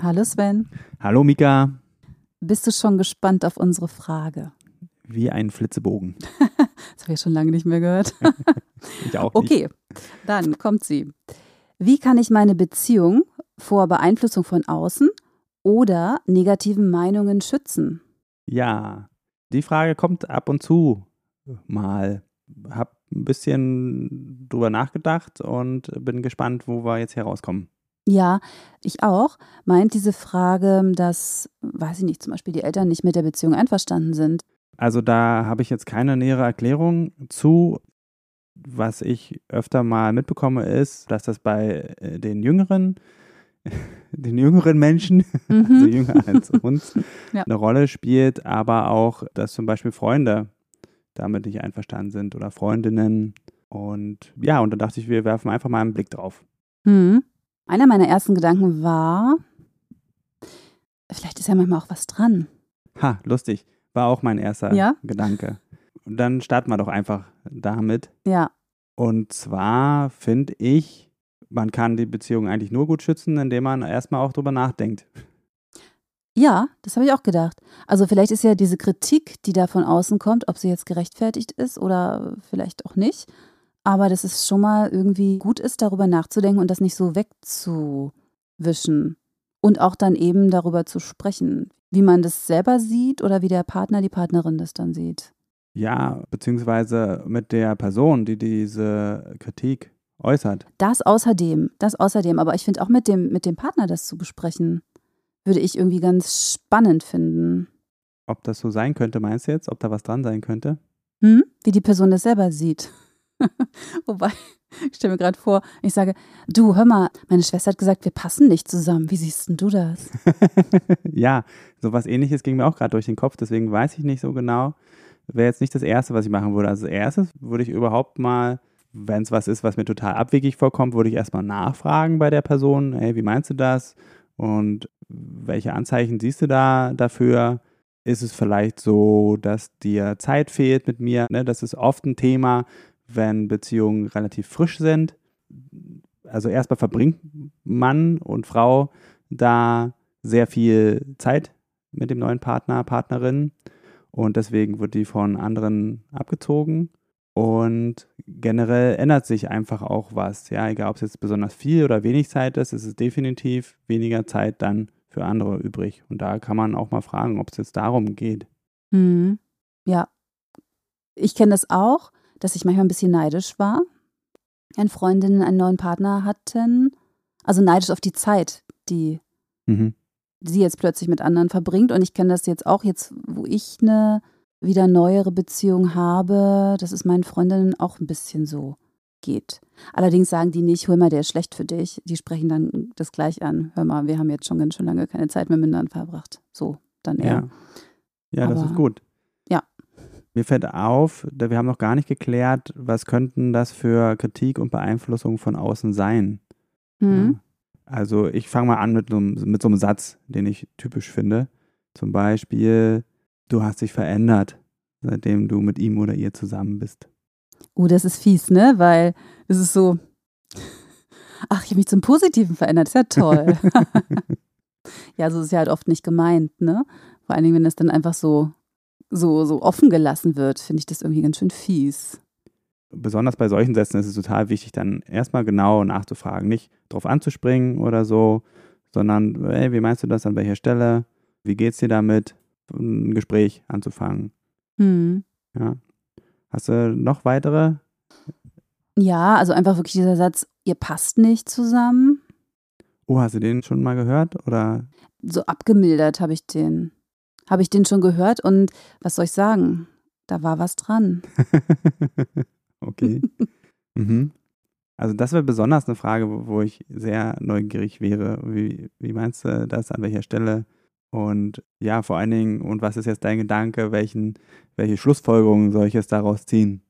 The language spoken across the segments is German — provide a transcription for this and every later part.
Hallo Sven. Hallo Mika. Bist du schon gespannt auf unsere Frage? Wie ein Flitzebogen. das habe ich schon lange nicht mehr gehört. ich auch. Nicht. Okay, dann kommt sie. Wie kann ich meine Beziehung vor Beeinflussung von außen oder negativen Meinungen schützen? Ja, die Frage kommt ab und zu mal. Hab ein bisschen drüber nachgedacht und bin gespannt, wo wir jetzt herauskommen. Ja, ich auch. Meint diese Frage, dass, weiß ich nicht, zum Beispiel die Eltern nicht mit der Beziehung einverstanden sind? Also da habe ich jetzt keine nähere Erklärung zu. Was ich öfter mal mitbekomme, ist, dass das bei äh, den Jüngeren, den jüngeren Menschen, mhm. also jünger als uns, ja. eine Rolle spielt, aber auch, dass zum Beispiel Freunde damit nicht einverstanden sind oder Freundinnen. Und ja, und da dachte ich, wir werfen einfach mal einen Blick drauf. Mhm. Einer meiner ersten Gedanken war, vielleicht ist ja manchmal auch was dran. Ha, lustig. War auch mein erster ja? Gedanke. Und dann starten wir doch einfach damit. Ja. Und zwar finde ich, man kann die Beziehung eigentlich nur gut schützen, indem man erstmal auch drüber nachdenkt. Ja, das habe ich auch gedacht. Also vielleicht ist ja diese Kritik, die da von außen kommt, ob sie jetzt gerechtfertigt ist oder vielleicht auch nicht, aber dass es schon mal irgendwie gut ist, darüber nachzudenken und das nicht so wegzuwischen. Und auch dann eben darüber zu sprechen, wie man das selber sieht oder wie der Partner, die Partnerin das dann sieht. Ja, beziehungsweise mit der Person, die diese Kritik äußert. Das außerdem, das außerdem, aber ich finde auch mit dem, mit dem Partner das zu besprechen, würde ich irgendwie ganz spannend finden. Ob das so sein könnte, meinst du jetzt? Ob da was dran sein könnte? Hm? Wie die Person das selber sieht. Wobei, ich stelle mir gerade vor, ich sage, du, hör mal, meine Schwester hat gesagt, wir passen nicht zusammen. Wie siehst denn du das? ja, sowas ähnliches ging mir auch gerade durch den Kopf, deswegen weiß ich nicht so genau. Wäre jetzt nicht das Erste, was ich machen würde. Also als erstes würde ich überhaupt mal, wenn es was ist, was mir total abwegig vorkommt, würde ich erstmal nachfragen bei der Person, hey, wie meinst du das? Und welche Anzeichen siehst du da dafür? Ist es vielleicht so, dass dir Zeit fehlt mit mir? Ne? Das ist oft ein Thema, wenn Beziehungen relativ frisch sind. Also erstmal verbringt Mann und Frau da sehr viel Zeit mit dem neuen Partner, Partnerin und deswegen wird die von anderen abgezogen. Und generell ändert sich einfach auch was. Ja, egal ob es jetzt besonders viel oder wenig Zeit ist, ist es definitiv weniger Zeit dann für andere übrig. Und da kann man auch mal fragen, ob es jetzt darum geht. Mhm. Ja, ich kenne das auch dass ich manchmal ein bisschen neidisch war, wenn Freundinnen einen neuen Partner hatten. Also neidisch auf die Zeit, die mhm. sie jetzt plötzlich mit anderen verbringt. Und ich kenne das jetzt auch, jetzt, wo ich eine wieder neuere Beziehung habe, dass es meinen Freundinnen auch ein bisschen so geht. Allerdings sagen die nicht, hör mal, der ist schlecht für dich. Die sprechen dann das gleich an. Hör mal, wir haben jetzt schon ganz schön lange keine Zeit mehr miteinander verbracht. So, dann eher. Ja, ja das ist gut. Mir fällt auf, wir haben noch gar nicht geklärt, was könnten das für Kritik und Beeinflussung von außen sein. Mhm. Also ich fange mal an mit, mit so einem Satz, den ich typisch finde. Zum Beispiel, du hast dich verändert, seitdem du mit ihm oder ihr zusammen bist. Oh, das ist fies, ne? Weil es ist so, ach, ich habe mich zum Positiven verändert, ist ja toll. ja, so ist es ja halt oft nicht gemeint, ne? Vor allen Dingen, wenn es dann einfach so so, so offen gelassen wird, finde ich das irgendwie ganz schön fies. Besonders bei solchen Sätzen ist es total wichtig, dann erstmal genau nachzufragen. Nicht drauf anzuspringen oder so, sondern, hey, wie meinst du das an welcher Stelle? Wie geht's dir damit? Ein Gespräch anzufangen. Hm. Ja. Hast du noch weitere? Ja, also einfach wirklich dieser Satz, ihr passt nicht zusammen. Oh, hast du den schon mal gehört? Oder? So abgemildert habe ich den habe ich den schon gehört und was soll ich sagen? Da war was dran. okay. mhm. Also das wäre besonders eine Frage, wo, wo ich sehr neugierig wäre. Wie, wie meinst du das, an welcher Stelle? Und ja, vor allen Dingen, und was ist jetzt dein Gedanke? Welchen, welche Schlussfolgerungen soll ich jetzt daraus ziehen?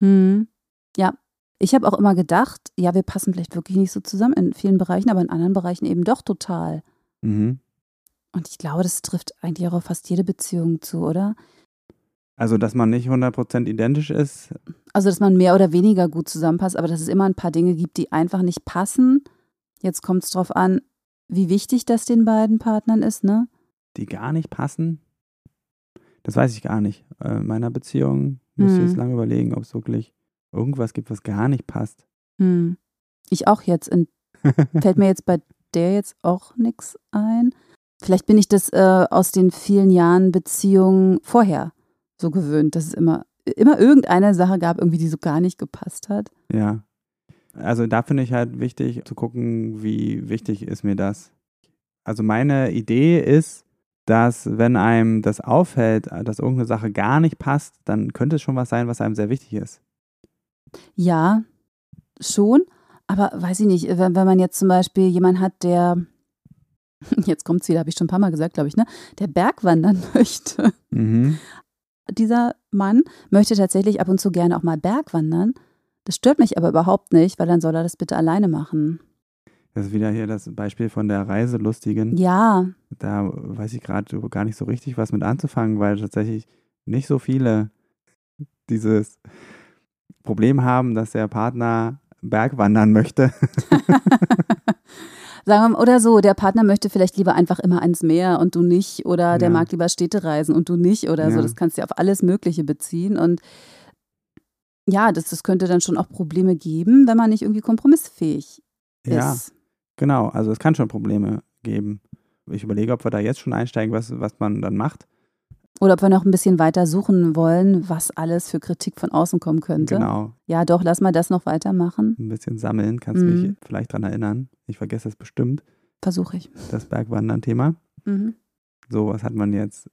Hm. Ja, ich habe auch immer gedacht, ja, wir passen vielleicht wirklich nicht so zusammen in vielen Bereichen, aber in anderen Bereichen eben doch total. Mhm. Und ich glaube, das trifft eigentlich auch auf fast jede Beziehung zu, oder? Also, dass man nicht 100% identisch ist. Also, dass man mehr oder weniger gut zusammenpasst, aber dass es immer ein paar Dinge gibt, die einfach nicht passen. Jetzt kommt es darauf an, wie wichtig das den beiden Partnern ist, ne? Die gar nicht passen? Das weiß ich gar nicht. In meiner Beziehung müsste ich Hm. jetzt lange überlegen, ob es wirklich irgendwas gibt, was gar nicht passt. Hm. Ich auch jetzt. Fällt mir jetzt bei der jetzt auch nichts ein. Vielleicht bin ich das äh, aus den vielen Jahren Beziehungen vorher so gewöhnt, dass es immer, immer irgendeine Sache gab, irgendwie, die so gar nicht gepasst hat. Ja. Also da finde ich halt wichtig zu gucken, wie wichtig ist mir das. Also meine Idee ist, dass wenn einem das auffällt, dass irgendeine Sache gar nicht passt, dann könnte es schon was sein, was einem sehr wichtig ist. Ja, schon. Aber weiß ich nicht, wenn, wenn man jetzt zum Beispiel jemanden hat, der, jetzt kommt wieder, habe ich schon ein paar Mal gesagt, glaube ich, ne, der Bergwandern möchte. Mhm. Dieser Mann möchte tatsächlich ab und zu gerne auch mal Bergwandern. Das stört mich aber überhaupt nicht, weil dann soll er das bitte alleine machen. Das ist wieder hier das Beispiel von der Reiselustigen. Ja, Da weiß ich gerade gar nicht so richtig, was mit anzufangen, weil tatsächlich nicht so viele dieses Problem haben, dass der Partner Bergwandern möchte. Sagen wir mal, oder so, der Partner möchte vielleicht lieber einfach immer ans Meer und du nicht, oder der Ja. mag lieber Städtereisen und du nicht, oder so. Ja. Das kannst du ja auf alles Mögliche beziehen. Und ja, das, das könnte dann schon auch Probleme geben, wenn man nicht irgendwie kompromissfähig Ja, ist. genau. Also es kann schon Probleme geben. Ich überlege, ob wir da jetzt schon einsteigen, was, was man dann macht. Oder ob wir noch ein bisschen weiter suchen wollen, was alles für Kritik von außen kommen könnte. Genau. Ja, doch, lass mal das noch weitermachen. Ein bisschen sammeln. Kannst Mhm. mich vielleicht dran erinnern. Ich vergesse es bestimmt, Versuche ich. das Bergwandern-Thema. Mhm. So, was hat man jetzt?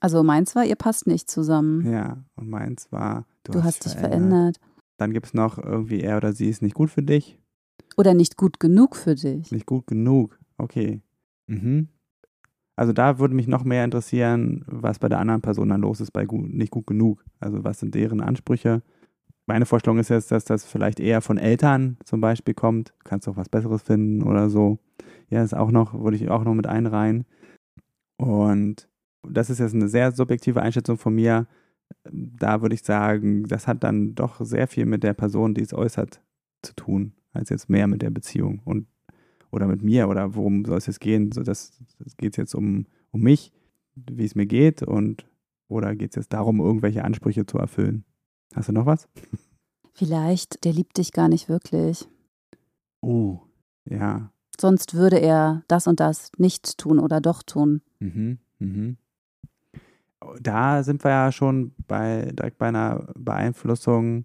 Also meins war, ihr passt nicht zusammen. Ja, und meins war, du, du hast dich verändert. Dann gibt es noch irgendwie, er oder sie ist nicht gut für dich. Oder nicht gut genug für dich. Nicht gut genug. Okay. Mhm. Also da würde mich noch mehr interessieren, was bei der anderen Person dann los ist bei gut, nicht gut genug. Also was sind deren Ansprüche? Meine Vorstellung ist jetzt, dass das vielleicht eher von Eltern zum Beispiel kommt. Du kannst auch was Besseres finden oder so. Ja, ist auch noch, würde ich auch noch mit einreihen. Und das ist jetzt eine sehr subjektive Einschätzung von mir. Da würde ich sagen, das hat dann doch sehr viel mit der Person, die es äußert, zu tun, als jetzt mehr mit der Beziehung und oder mit mir oder worum soll es jetzt gehen? So, das, das geht jetzt um, um mich, wie es mir geht und oder geht es jetzt darum, irgendwelche Ansprüche zu erfüllen? Hast du noch was? Vielleicht, der liebt dich gar nicht wirklich. Oh, ja. Sonst würde er das und das nicht tun oder doch tun. Mhm, mhm. Da sind wir ja schon bei direkt bei einer Beeinflussung,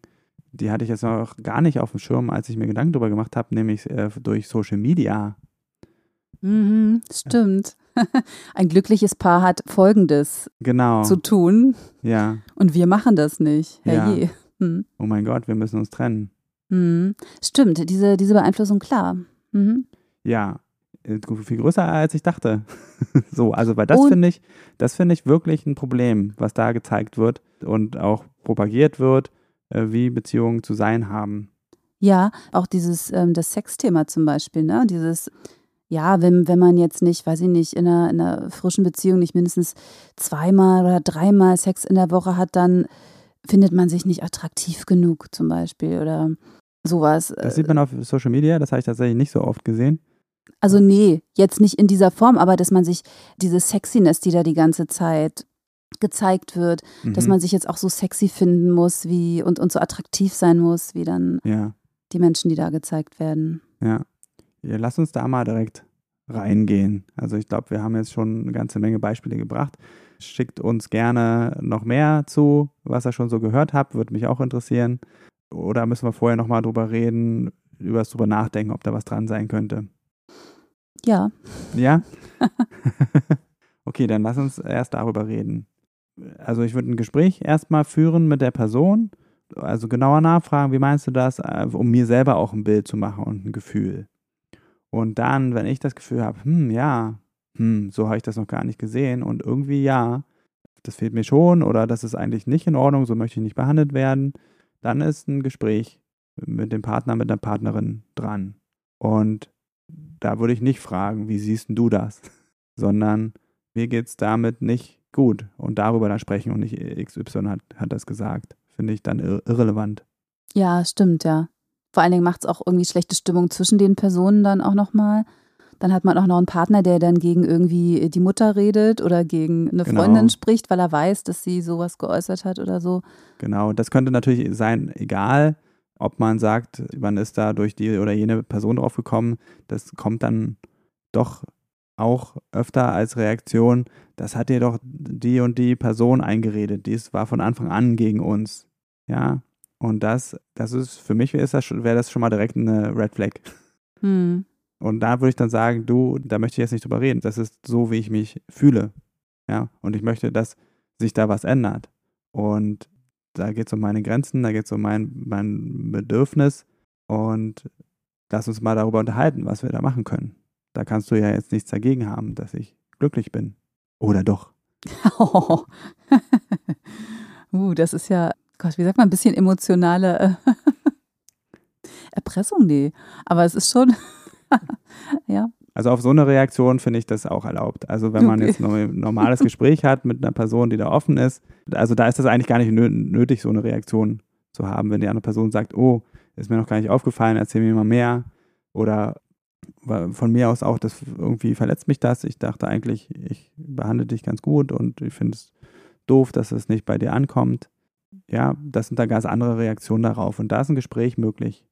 die hatte ich jetzt noch gar nicht auf dem Schirm, als ich mir Gedanken darüber gemacht habe, nämlich äh, durch Social Media. Mhm, stimmt. Ein glückliches Paar hat Folgendes Genau. zu tun ja. und wir machen das nicht. Ja. Herrje. Hm. Oh mein Gott, wir müssen uns trennen. Hm. Stimmt, diese, diese Beeinflussung, klar. Mhm. Ja, äh, viel größer als ich dachte. so, also weil das finde ich, das finde ich wirklich ein Problem, was da gezeigt wird und auch propagiert wird, wie Beziehungen zu sein haben. Ja, auch dieses, ähm, das Sexthema zum Beispiel, ne? Dieses, ja, wenn, wenn man jetzt nicht, weiß ich nicht, in einer, in einer frischen Beziehung nicht mindestens zweimal oder dreimal Sex in der Woche hat, dann findet man sich nicht attraktiv genug zum Beispiel oder sowas. Das sieht man auf Social Media, das habe ich tatsächlich nicht so oft gesehen. Also nee, jetzt nicht in dieser Form, aber dass man sich diese Sexiness, die da die ganze Zeit gezeigt wird, dass Mhm. man sich jetzt auch so sexy finden muss, wie und, und so attraktiv sein muss, wie dann Ja, die Menschen, die da gezeigt werden. ja. ja. Lass uns da mal direkt reingehen. Also ich glaube, wir haben jetzt schon eine ganze Menge Beispiele gebracht. Schickt uns gerne noch mehr zu, was ihr schon so gehört habt, würde mich auch interessieren. Oder müssen wir vorher nochmal drüber reden, über das drüber nachdenken, ob da was dran sein könnte. Ja, Ja? okay, dann lass uns erst darüber reden. Also ich würde ein Gespräch erstmal führen mit der Person also genauer nachfragen, wie meinst du das, äh, um mir selber auch ein Bild zu machen und ein Gefühl. Und dann, wenn ich das Gefühl habe, hm, ja, hm, so habe ich das noch gar nicht gesehen und irgendwie ja, das fehlt mir schon oder das ist eigentlich nicht in Ordnung, so möchte ich nicht behandelt werden, dann ist ein Gespräch mit dem Partner, mit der Partnerin dran. Und da würde ich nicht fragen, wie siehst du das, sondern mir geht es damit nicht gut und darüber dann sprechen und nicht XY hat, hat das gesagt. Finde ich dann irrelevant. Ja, stimmt, ja. Vor allen Dingen macht es auch irgendwie schlechte Stimmung zwischen den Personen dann auch nochmal. Dann hat man auch noch einen Partner, der dann gegen irgendwie die Mutter redet oder gegen eine genau. Freundin spricht, weil er weiß, dass sie sowas geäußert hat oder so. Genau, das könnte natürlich sein, egal, ob man sagt, man ist da durch die oder jene Person drauf gekommen. Das kommt dann doch auch öfter als Reaktion, das hat dir doch die und die Person eingeredet, dies war von Anfang an gegen uns. Ja, und das, das ist, für mich wäre das, wär das schon mal direkt eine Red Flag. Hm. Und da würde ich dann sagen, du, da möchte ich jetzt nicht drüber reden. Das ist so, wie ich mich fühle. Ja, und ich möchte, dass sich da was ändert. Und da geht es um meine Grenzen, da geht es um mein, mein Bedürfnis. Und lass uns mal darüber unterhalten, was wir da machen können. Da kannst du ja jetzt nichts dagegen haben, dass ich glücklich bin. Oder doch? Oh. uh, das ist ja, Gott, wie sagt man, ein bisschen emotionale äh, Erpressung? Nee. Aber es ist schon, ja. Also auf so eine Reaktion finde ich das auch erlaubt. Also wenn man okay. jetzt ein normales Gespräch hat mit einer Person, die da offen ist, also da ist das eigentlich gar nicht nötig, so eine Reaktion zu haben, wenn die andere Person sagt, oh, ist mir noch gar nicht aufgefallen, erzähl mir mal mehr. Oder von mir aus auch, das irgendwie verletzt mich das. Ich dachte eigentlich, ich behandle dich ganz gut und ich finde es doof, dass es nicht bei dir ankommt. Ja, das sind da ganz andere Reaktionen darauf und da ist ein Gespräch möglich.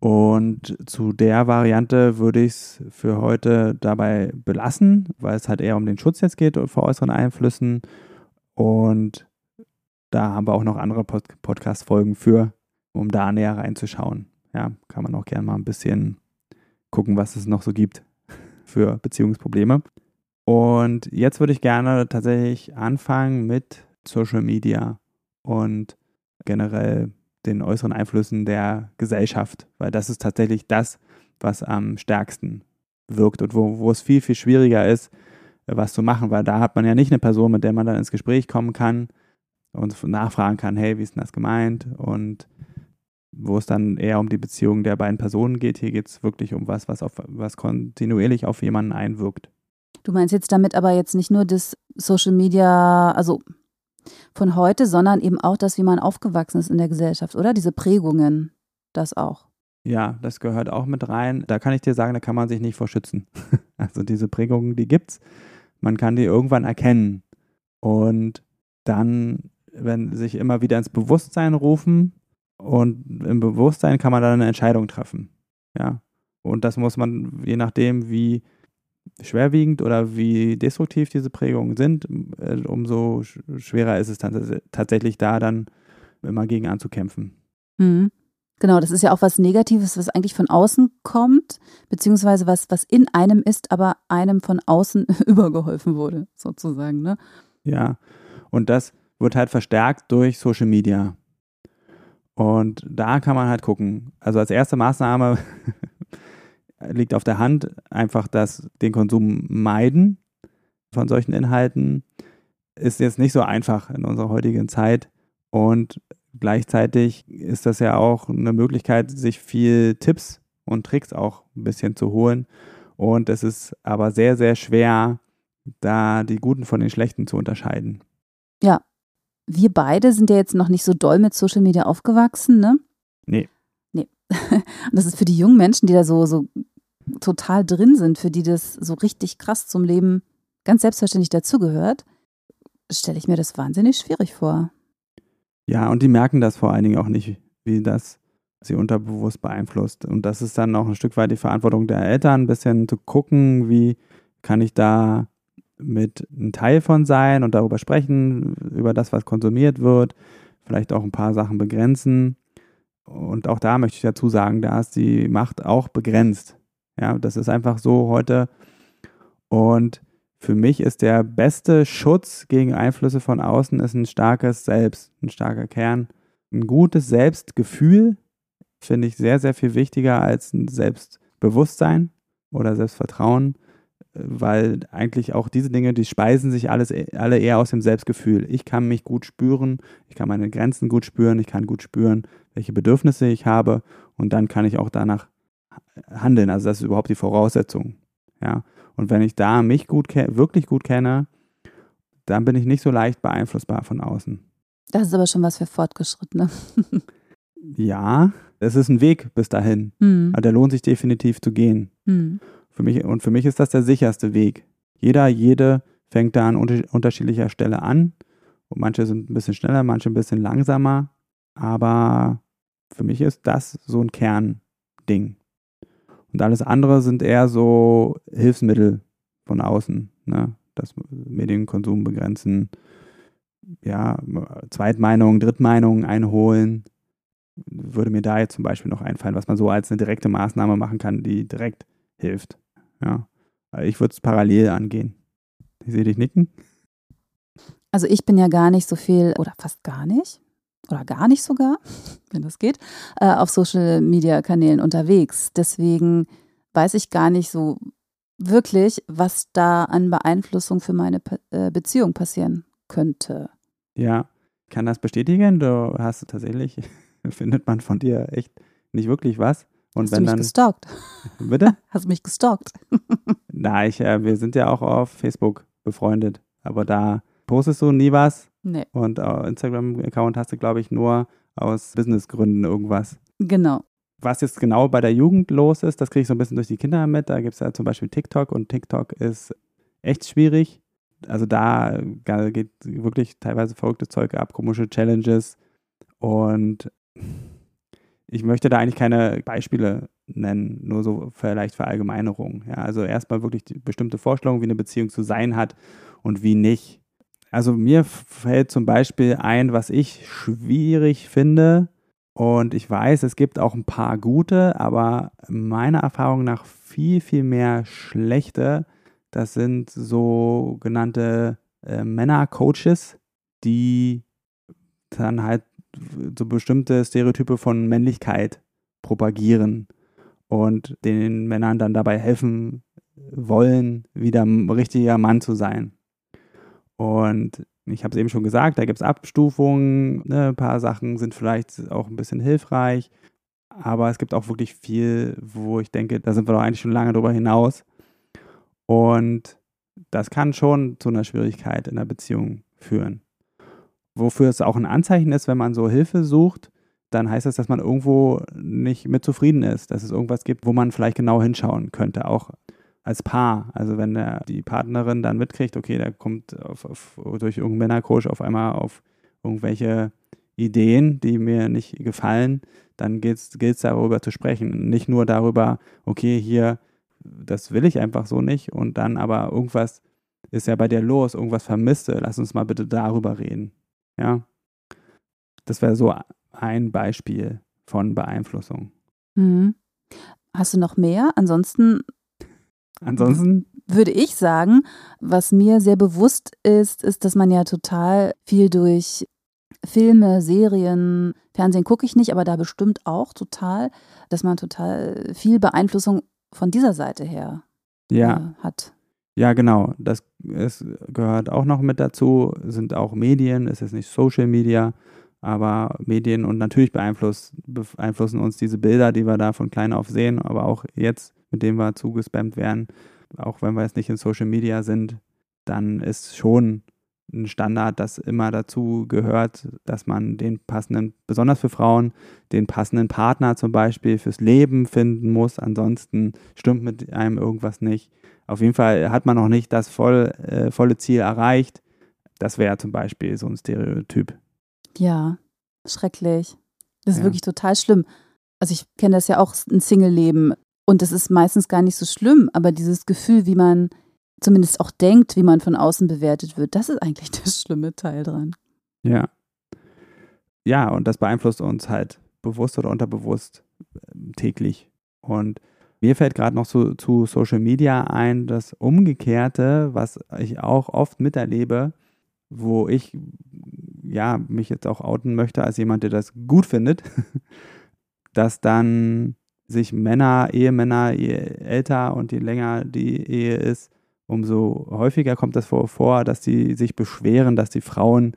Und zu der Variante würde ich es für heute dabei belassen, weil es halt eher um den Schutz jetzt geht vor äußeren Einflüssen. Und da haben wir auch noch andere Pod Podcast-Folgen für, um da näher reinzuschauen. Ja, kann man auch gerne mal ein bisschen gucken, was es noch so gibt für Beziehungsprobleme. Und jetzt würde ich gerne tatsächlich anfangen mit Social Media und generell den äußeren Einflüssen der Gesellschaft, weil das ist tatsächlich das, was am stärksten wirkt und wo, wo es viel, viel schwieriger ist, was zu machen, weil da hat man ja nicht eine Person, mit der man dann ins Gespräch kommen kann und nachfragen kann, hey, wie ist denn das gemeint? Und wo es dann eher um die Beziehung der beiden Personen geht. Hier geht es wirklich um was, was, auf, was kontinuierlich auf jemanden einwirkt. Du meinst jetzt damit aber jetzt nicht nur das Social Media, also von heute, sondern eben auch das, wie man aufgewachsen ist in der Gesellschaft, oder? Diese Prägungen, das auch. Ja, das gehört auch mit rein. Da kann ich dir sagen, da kann man sich nicht vor schützen. Also diese Prägungen, die gibt's. Man kann die irgendwann erkennen. Und dann, wenn sich immer wieder ins Bewusstsein rufen, und im Bewusstsein kann man dann eine Entscheidung treffen. Ja. Und das muss man, je nachdem, wie schwerwiegend oder wie destruktiv diese Prägungen sind, äh, umso schwerer ist es dann tatsächlich da dann immer gegen anzukämpfen. Mhm. Genau, das ist ja auch was Negatives, was eigentlich von außen kommt, beziehungsweise was, was in einem ist, aber einem von außen übergeholfen wurde, sozusagen. Ne? Ja, und das wird halt verstärkt durch Social Media. Und da kann man halt gucken. Also als erste Maßnahme liegt auf der Hand einfach das, den Konsum meiden von solchen Inhalten. Ist jetzt nicht so einfach in unserer heutigen Zeit. Und gleichzeitig ist das ja auch eine Möglichkeit, sich viel Tipps und Tricks auch ein bisschen zu holen. Und es ist aber sehr, sehr schwer, da die Guten von den Schlechten zu unterscheiden. Ja, wir beide sind ja jetzt noch nicht so doll mit Social Media aufgewachsen, ne? Nee. Nee. Und das ist für die jungen Menschen, die da so, so total drin sind, für die das so richtig krass zum Leben ganz selbstverständlich dazugehört, stelle ich mir das wahnsinnig schwierig vor. Ja, und die merken das vor allen Dingen auch nicht, wie das sie unterbewusst beeinflusst. Und das ist dann auch ein Stück weit die Verantwortung der Eltern, ein bisschen zu gucken, wie kann ich da mit ein Teil von sein und darüber sprechen, über das, was konsumiert wird, vielleicht auch ein paar Sachen begrenzen. Und auch da möchte ich dazu sagen, da ist die Macht auch begrenzt. Ja, das ist einfach so heute. Und für mich ist der beste Schutz gegen Einflüsse von außen ist ein starkes Selbst, ein starker Kern, ein gutes Selbstgefühl finde ich sehr, sehr viel wichtiger als ein Selbstbewusstsein oder Selbstvertrauen, weil eigentlich auch diese Dinge, die speisen sich alles, alle eher aus dem Selbstgefühl. Ich kann mich gut spüren, ich kann meine Grenzen gut spüren, ich kann gut spüren, welche Bedürfnisse ich habe und dann kann ich auch danach handeln. Also das ist überhaupt die Voraussetzung. Ja. Und wenn ich da mich gut wirklich gut kenne, dann bin ich nicht so leicht beeinflussbar von außen. Das ist aber schon was für Fortgeschrittene. ja, es ist ein Weg bis dahin. Mhm. Aber der lohnt sich definitiv zu gehen. Mhm. Für mich, und für mich ist das der sicherste Weg. Jeder, jede fängt da an unter, unterschiedlicher Stelle an. Und manche sind ein bisschen schneller, manche ein bisschen langsamer. Aber für mich ist das so ein Kernding. Und alles andere sind eher so Hilfsmittel von außen. Ne? Das Medienkonsum begrenzen, ja, Zweitmeinungen, Drittmeinungen einholen. Würde mir da jetzt zum Beispiel noch einfallen, was man so als eine direkte Maßnahme machen kann, die direkt hilft. Ja. Ich würde es parallel angehen. Ich sehe dich nicken. Also ich bin ja gar nicht so viel oder fast gar nicht oder gar nicht sogar, wenn das geht, äh, auf Social-Media-Kanälen unterwegs. Deswegen weiß ich gar nicht so wirklich, was da an Beeinflussung für meine äh, Beziehung passieren könnte. Ja, kann das bestätigen. Du hast tatsächlich, findet man von dir echt nicht wirklich was. Und Hast wenn du mich dann, gestalkt? Bitte? Hast du mich gestalkt? Na, ich, äh, wir sind ja auch auf Facebook befreundet. Aber da postest du nie was. Nee. Und äh, Instagram-Account hast du, glaube ich, nur aus Businessgründen irgendwas. Genau. Was jetzt genau bei der Jugend los ist, das kriege ich so ein bisschen durch die Kinder mit. Da gibt es ja zum Beispiel TikTok und TikTok ist echt schwierig. Also da geht wirklich teilweise verrücktes Zeug ab, komische Challenges. Und ich möchte da eigentlich keine Beispiele nennen, nur so vielleicht Verallgemeinerungen. Ja, also erstmal wirklich bestimmte Vorstellungen, wie eine Beziehung zu sein hat und wie nicht. Also mir fällt zum Beispiel ein, was ich schwierig finde, und ich weiß, es gibt auch ein paar gute, aber meiner Erfahrung nach viel, viel mehr schlechte. Das sind sogenannte äh, Männer-Coaches, die dann halt so bestimmte Stereotype von Männlichkeit propagieren und den Männern dann dabei helfen wollen, wieder ein richtiger Mann zu sein. Und ich habe es eben schon gesagt, da gibt es Abstufungen, ne? ein paar Sachen sind vielleicht auch ein bisschen hilfreich, aber es gibt auch wirklich viel, wo ich denke, da sind wir doch eigentlich schon lange drüber hinaus. Und das kann schon zu einer Schwierigkeit in der Beziehung führen wofür es auch ein Anzeichen ist, wenn man so Hilfe sucht, dann heißt das, dass man irgendwo nicht mit zufrieden ist, dass es irgendwas gibt, wo man vielleicht genau hinschauen könnte, auch als Paar. Also wenn der, die Partnerin dann mitkriegt, okay, der kommt auf, auf, durch irgendeinen Männercoach auf einmal auf irgendwelche Ideen, die mir nicht gefallen, dann gilt es darüber zu sprechen. Nicht nur darüber, okay, hier, das will ich einfach so nicht und dann aber irgendwas ist ja bei dir los, irgendwas vermisste, lass uns mal bitte darüber reden. Ja. Das wäre so ein Beispiel von Beeinflussung. Mhm. Hast du noch mehr? Ansonsten. Ansonsten? Würde ich sagen, was mir sehr bewusst ist, ist, dass man ja total viel durch Filme, Serien, Fernsehen gucke ich nicht, aber da bestimmt auch total, dass man total viel Beeinflussung von dieser Seite her ja. äh, hat. Ja, genau. Das ist, gehört auch noch mit dazu, sind auch Medien, es ist nicht Social Media, aber Medien und natürlich beeinflussen uns diese Bilder, die wir da von klein auf sehen, aber auch jetzt, mit denen wir zugespammt werden, auch wenn wir jetzt nicht in Social Media sind, dann ist schon ein Standard, das immer dazu gehört, dass man den passenden, besonders für Frauen, den passenden Partner zum Beispiel fürs Leben finden muss. Ansonsten stimmt mit einem irgendwas nicht. Auf jeden Fall hat man noch nicht das voll, äh, volle Ziel erreicht. Das wäre zum Beispiel so ein Stereotyp. Ja, schrecklich. Das ist ja. wirklich total schlimm. Also ich kenne das ja auch, ein Single-Leben. Und das ist meistens gar nicht so schlimm, aber dieses Gefühl, wie man zumindest auch denkt, wie man von außen bewertet wird, das ist eigentlich der schlimme Teil dran. Ja. Ja, und das beeinflusst uns halt bewusst oder unterbewusst äh, täglich. Und mir fällt gerade noch zu, zu Social Media ein, das Umgekehrte, was ich auch oft miterlebe, wo ich ja, mich jetzt auch outen möchte als jemand, der das gut findet, dass dann sich Männer, Ehemänner, je älter und je länger die Ehe ist, umso häufiger kommt das vor, dass sie sich beschweren, dass die Frauen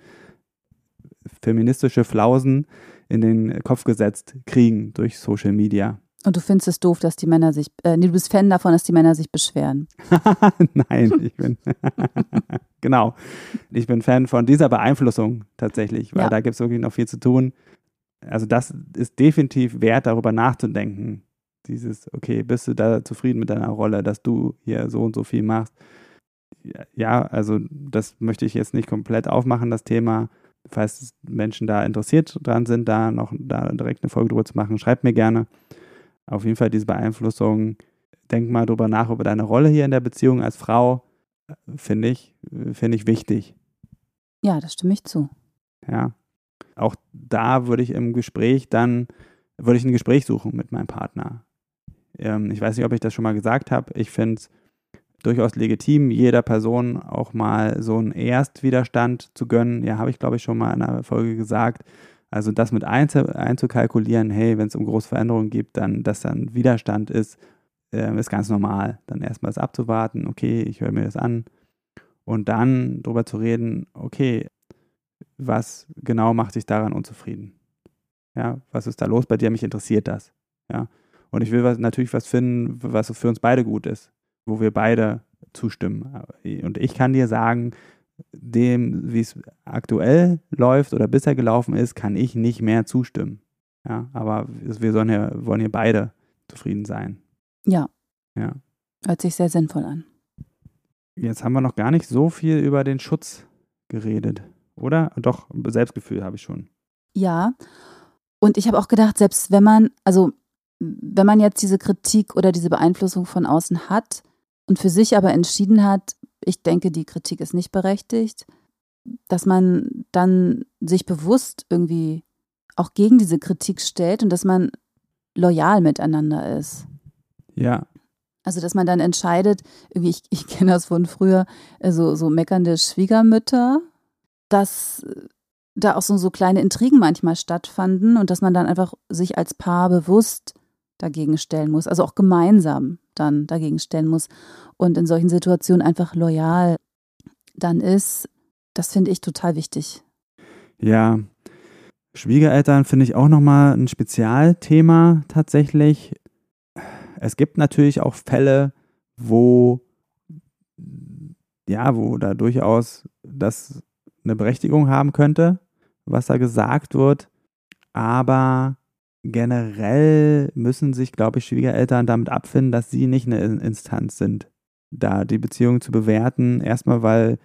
feministische Flausen in den Kopf gesetzt kriegen durch Social Media. Und du findest es doof, dass die Männer sich, äh, nee, du bist Fan davon, dass die Männer sich beschweren. Nein, ich bin, genau, ich bin Fan von dieser Beeinflussung tatsächlich, weil ja. da gibt es wirklich noch viel zu tun. Also das ist definitiv wert, darüber nachzudenken. Dieses, okay, bist du da zufrieden mit deiner Rolle, dass du hier so und so viel machst? Ja, also das möchte ich jetzt nicht komplett aufmachen, das Thema. Falls Menschen da interessiert dran sind, da noch da direkt eine Folge drüber zu machen, schreibt mir gerne auf jeden Fall diese Beeinflussung. Denk mal drüber nach über deine Rolle hier in der Beziehung als Frau. Finde ich, finde ich wichtig. Ja, das stimme ich zu. Ja. Auch da würde ich im Gespräch dann, würde ich ein Gespräch suchen mit meinem Partner. Ähm, ich weiß nicht, ob ich das schon mal gesagt habe. Ich finde es durchaus legitim, jeder Person auch mal so einen Erstwiderstand zu gönnen. Ja, habe ich, glaube ich, schon mal in einer Folge gesagt. Also das mit einzukalkulieren, hey, wenn es um große Veränderungen gibt, dann, dass dann Widerstand ist, äh, ist ganz normal. Dann erstmal das abzuwarten, okay, ich höre mir das an. Und dann darüber zu reden, okay, was genau macht sich daran unzufrieden? Ja, was ist da los bei dir? Mich interessiert das. Ja. Und ich will was, natürlich was finden, was für uns beide gut ist, wo wir beide zustimmen. Und ich kann dir sagen, dem, wie es aktuell läuft oder bisher gelaufen ist, kann ich nicht mehr zustimmen. Ja, aber wir sollen hier, wollen hier beide zufrieden sein. Ja. Ja. Hört sich sehr sinnvoll an. Jetzt haben wir noch gar nicht so viel über den Schutz geredet, oder? Doch, Selbstgefühl habe ich schon. Ja. Und ich habe auch gedacht, selbst wenn man, also wenn man jetzt diese Kritik oder diese Beeinflussung von außen hat und für sich aber entschieden hat, ich denke, die Kritik ist nicht berechtigt, dass man dann sich bewusst irgendwie auch gegen diese Kritik stellt und dass man loyal miteinander ist. Ja. Also, dass man dann entscheidet, irgendwie, ich, ich kenne das von früher, also so meckernde Schwiegermütter, dass da auch so, so kleine Intrigen manchmal stattfanden und dass man dann einfach sich als Paar bewusst dagegen stellen muss, also auch gemeinsam dann dagegen stellen muss und in solchen Situationen einfach loyal dann ist, das finde ich total wichtig. Ja, Schwiegereltern finde ich auch nochmal ein Spezialthema tatsächlich. Es gibt natürlich auch Fälle, wo ja, wo da durchaus das eine Berechtigung haben könnte, was da gesagt wird. Aber generell müssen sich, glaube ich, Schwiegereltern damit abfinden, dass sie nicht eine Instanz sind, da die Beziehung zu bewerten. Erstmal, weil,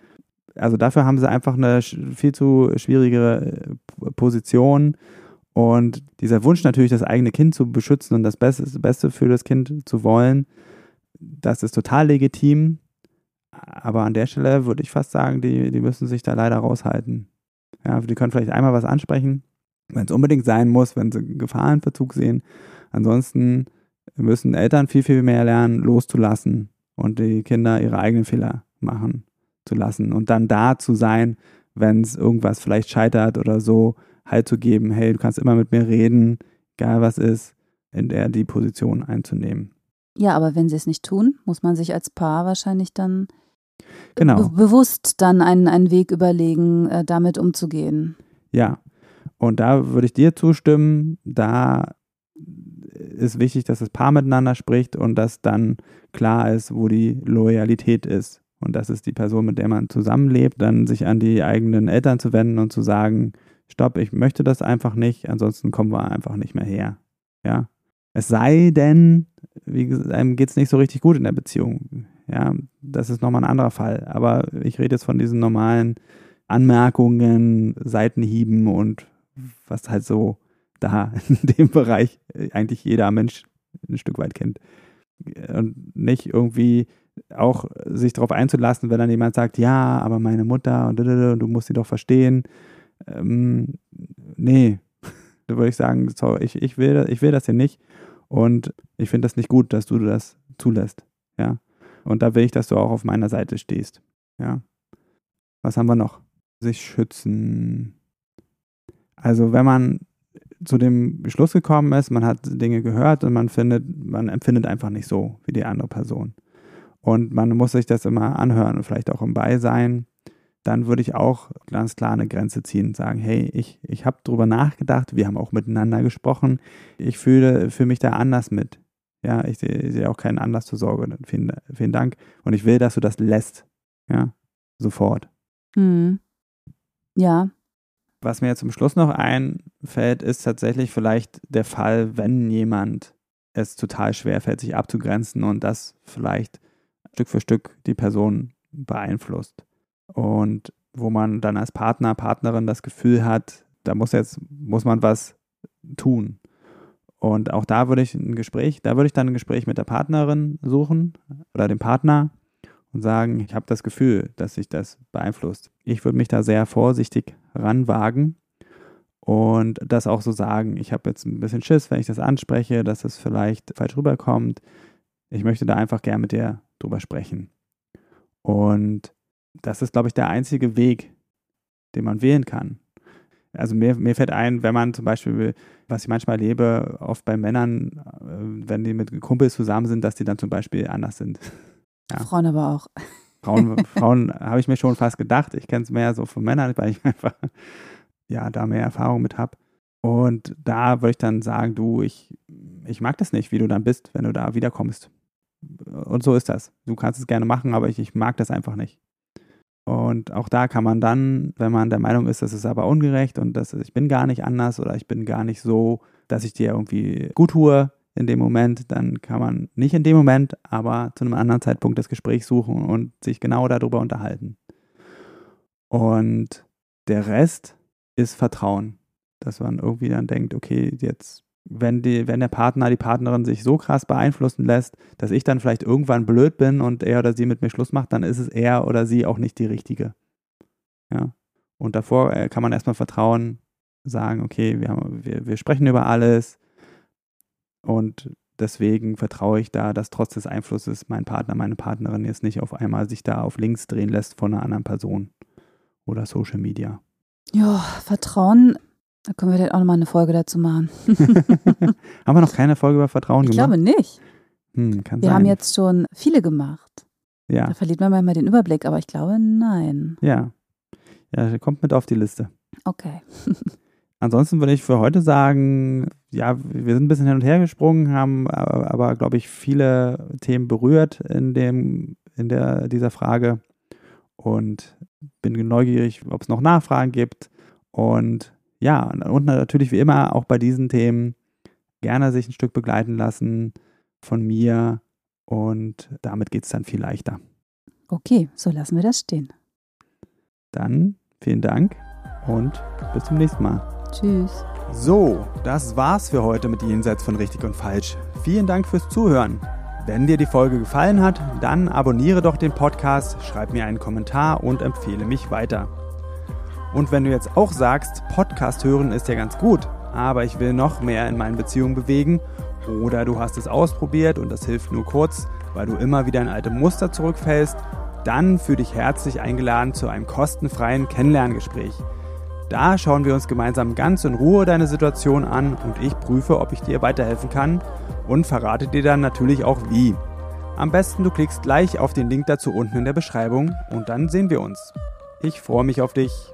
also dafür haben sie einfach eine viel zu schwierige äh, Position. Und dieser Wunsch natürlich, das eigene Kind zu beschützen und das Beste, das Beste für das Kind zu wollen, das ist total legitim. Aber an der Stelle würde ich fast sagen, die, die müssen sich da leider raushalten. Ja, die können vielleicht einmal was ansprechen, wenn es unbedingt sein muss, wenn sie Gefahrenverzug sehen. Ansonsten müssen Eltern viel, viel mehr lernen, loszulassen und die Kinder ihre eigenen Fehler machen zu lassen und dann da zu sein, wenn es irgendwas vielleicht scheitert oder so, halt zu geben, hey, du kannst immer mit mir reden, egal was ist, in der die Position einzunehmen. Ja, aber wenn sie es nicht tun, muss man sich als Paar wahrscheinlich dann genau. be bewusst dann einen, einen Weg überlegen, äh, damit umzugehen. Ja, und da würde ich dir zustimmen, da ist wichtig, dass das Paar miteinander spricht und dass dann klar ist, wo die Loyalität ist. Und das ist die Person, mit der man zusammenlebt, dann sich an die eigenen Eltern zu wenden und zu sagen, stopp, ich möchte das einfach nicht, ansonsten kommen wir einfach nicht mehr her. Ja. Es sei denn, wie gesagt, einem geht es nicht so richtig gut in der Beziehung. Ja, das ist nochmal ein anderer Fall. Aber ich rede jetzt von diesen normalen Anmerkungen, Seitenhieben und was halt so da in dem Bereich eigentlich jeder Mensch ein Stück weit kennt. Und nicht irgendwie auch sich darauf einzulassen, wenn dann jemand sagt, ja, aber meine Mutter und du musst sie doch verstehen. Ähm, nee, da würde ich sagen, sorry, ich, ich, will, ich will das hier nicht und ich finde das nicht gut, dass du das zulässt. Ja. Und da will ich, dass du auch auf meiner Seite stehst. Ja. Was haben wir noch? Sich schützen Also wenn man zu dem Schluss gekommen ist, man hat Dinge gehört und man findet, man empfindet einfach nicht so wie die andere Person. Und man muss sich das immer anhören und vielleicht auch im Beisein. Dann würde ich auch ganz klar eine Grenze ziehen und sagen, hey, ich, ich habe drüber nachgedacht, wir haben auch miteinander gesprochen. Ich fühle für mich da anders mit. Ja, ich sehe, sehe auch keinen Anlass zur Sorge. Vielen, vielen Dank. Und ich will, dass du das lässt. Ja, sofort. Hm. Ja. Was mir zum Schluss noch einfällt, ist tatsächlich vielleicht der Fall, wenn jemand es total schwer fällt, sich abzugrenzen und das vielleicht Stück für Stück die Person beeinflusst. Und wo man dann als Partner, Partnerin das Gefühl hat, da muss jetzt, muss man was tun. Und auch da würde ich ein Gespräch, da würde ich dann ein Gespräch mit der Partnerin suchen oder dem Partner und sagen, ich habe das Gefühl, dass sich das beeinflusst. Ich würde mich da sehr vorsichtig ranwagen und das auch so sagen. Ich habe jetzt ein bisschen Schiss, wenn ich das anspreche, dass es vielleicht falsch rüberkommt. Ich möchte da einfach gern mit dir drüber sprechen. Und das ist, glaube ich, der einzige Weg, den man wählen kann. Also mir, mir fällt ein, wenn man zum Beispiel, was ich manchmal erlebe, oft bei Männern, äh, wenn die mit Kumpels zusammen sind, dass die dann zum Beispiel anders sind. Ja. Frauen aber auch. Frauen, Frauen habe ich mir schon fast gedacht. Ich kenne es mehr so von Männern, weil ich einfach ja da mehr Erfahrung mit habe. Und da würde ich dann sagen, du, ich, ich mag das nicht, wie du dann bist, wenn du da wiederkommst. Und so ist das. Du kannst es gerne machen, aber ich, ich mag das einfach nicht. Und auch da kann man dann, wenn man der Meinung ist, das ist aber ungerecht und dass ich bin gar nicht anders oder ich bin gar nicht so, dass ich dir irgendwie gut tue in dem Moment, dann kann man nicht in dem Moment, aber zu einem anderen Zeitpunkt das Gespräch suchen und sich genau darüber unterhalten. Und der Rest ist Vertrauen, dass man irgendwie dann denkt, okay, jetzt wenn, die, wenn der Partner, die Partnerin sich so krass beeinflussen lässt, dass ich dann vielleicht irgendwann blöd bin und er oder sie mit mir Schluss macht, dann ist es er oder sie auch nicht die richtige. Ja. Und davor äh, kann man erstmal vertrauen, sagen, okay, wir, haben, wir, wir sprechen über alles und deswegen vertraue ich da, dass trotz des Einflusses mein Partner, meine Partnerin jetzt nicht auf einmal sich da auf links drehen lässt von einer anderen Person oder Social Media. Ja, Vertrauen da können wir dann auch nochmal eine Folge dazu machen. haben wir noch keine Folge über Vertrauen ich gemacht? Ich glaube nicht. Hm, wir sein. haben jetzt schon viele gemacht. Ja. Da verliert man manchmal den Überblick, aber ich glaube, nein. Ja. Ja, kommt mit auf die Liste. Okay. Ansonsten würde ich für heute sagen, ja, wir sind ein bisschen hin und her gesprungen, haben aber, aber glaube ich, viele Themen berührt in, dem, in der, dieser Frage und bin neugierig, ob es noch Nachfragen gibt. Und ja, und natürlich wie immer auch bei diesen Themen gerne sich ein Stück begleiten lassen von mir und damit geht es dann viel leichter. Okay, so lassen wir das stehen. Dann vielen Dank und bis zum nächsten Mal. Tschüss. So, das war's für heute mit Jenseits von Richtig und Falsch. Vielen Dank fürs Zuhören. Wenn dir die Folge gefallen hat, dann abonniere doch den Podcast, schreib mir einen Kommentar und empfehle mich weiter. Und wenn du jetzt auch sagst, Podcast hören ist ja ganz gut, aber ich will noch mehr in meinen Beziehungen bewegen oder du hast es ausprobiert und das hilft nur kurz, weil du immer wieder in alte Muster zurückfällst, dann fühle dich herzlich eingeladen zu einem kostenfreien Kennenlerngespräch. Da schauen wir uns gemeinsam ganz in Ruhe deine Situation an und ich prüfe, ob ich dir weiterhelfen kann und verrate dir dann natürlich auch wie. Am besten du klickst gleich auf den Link dazu unten in der Beschreibung und dann sehen wir uns. Ich freue mich auf dich.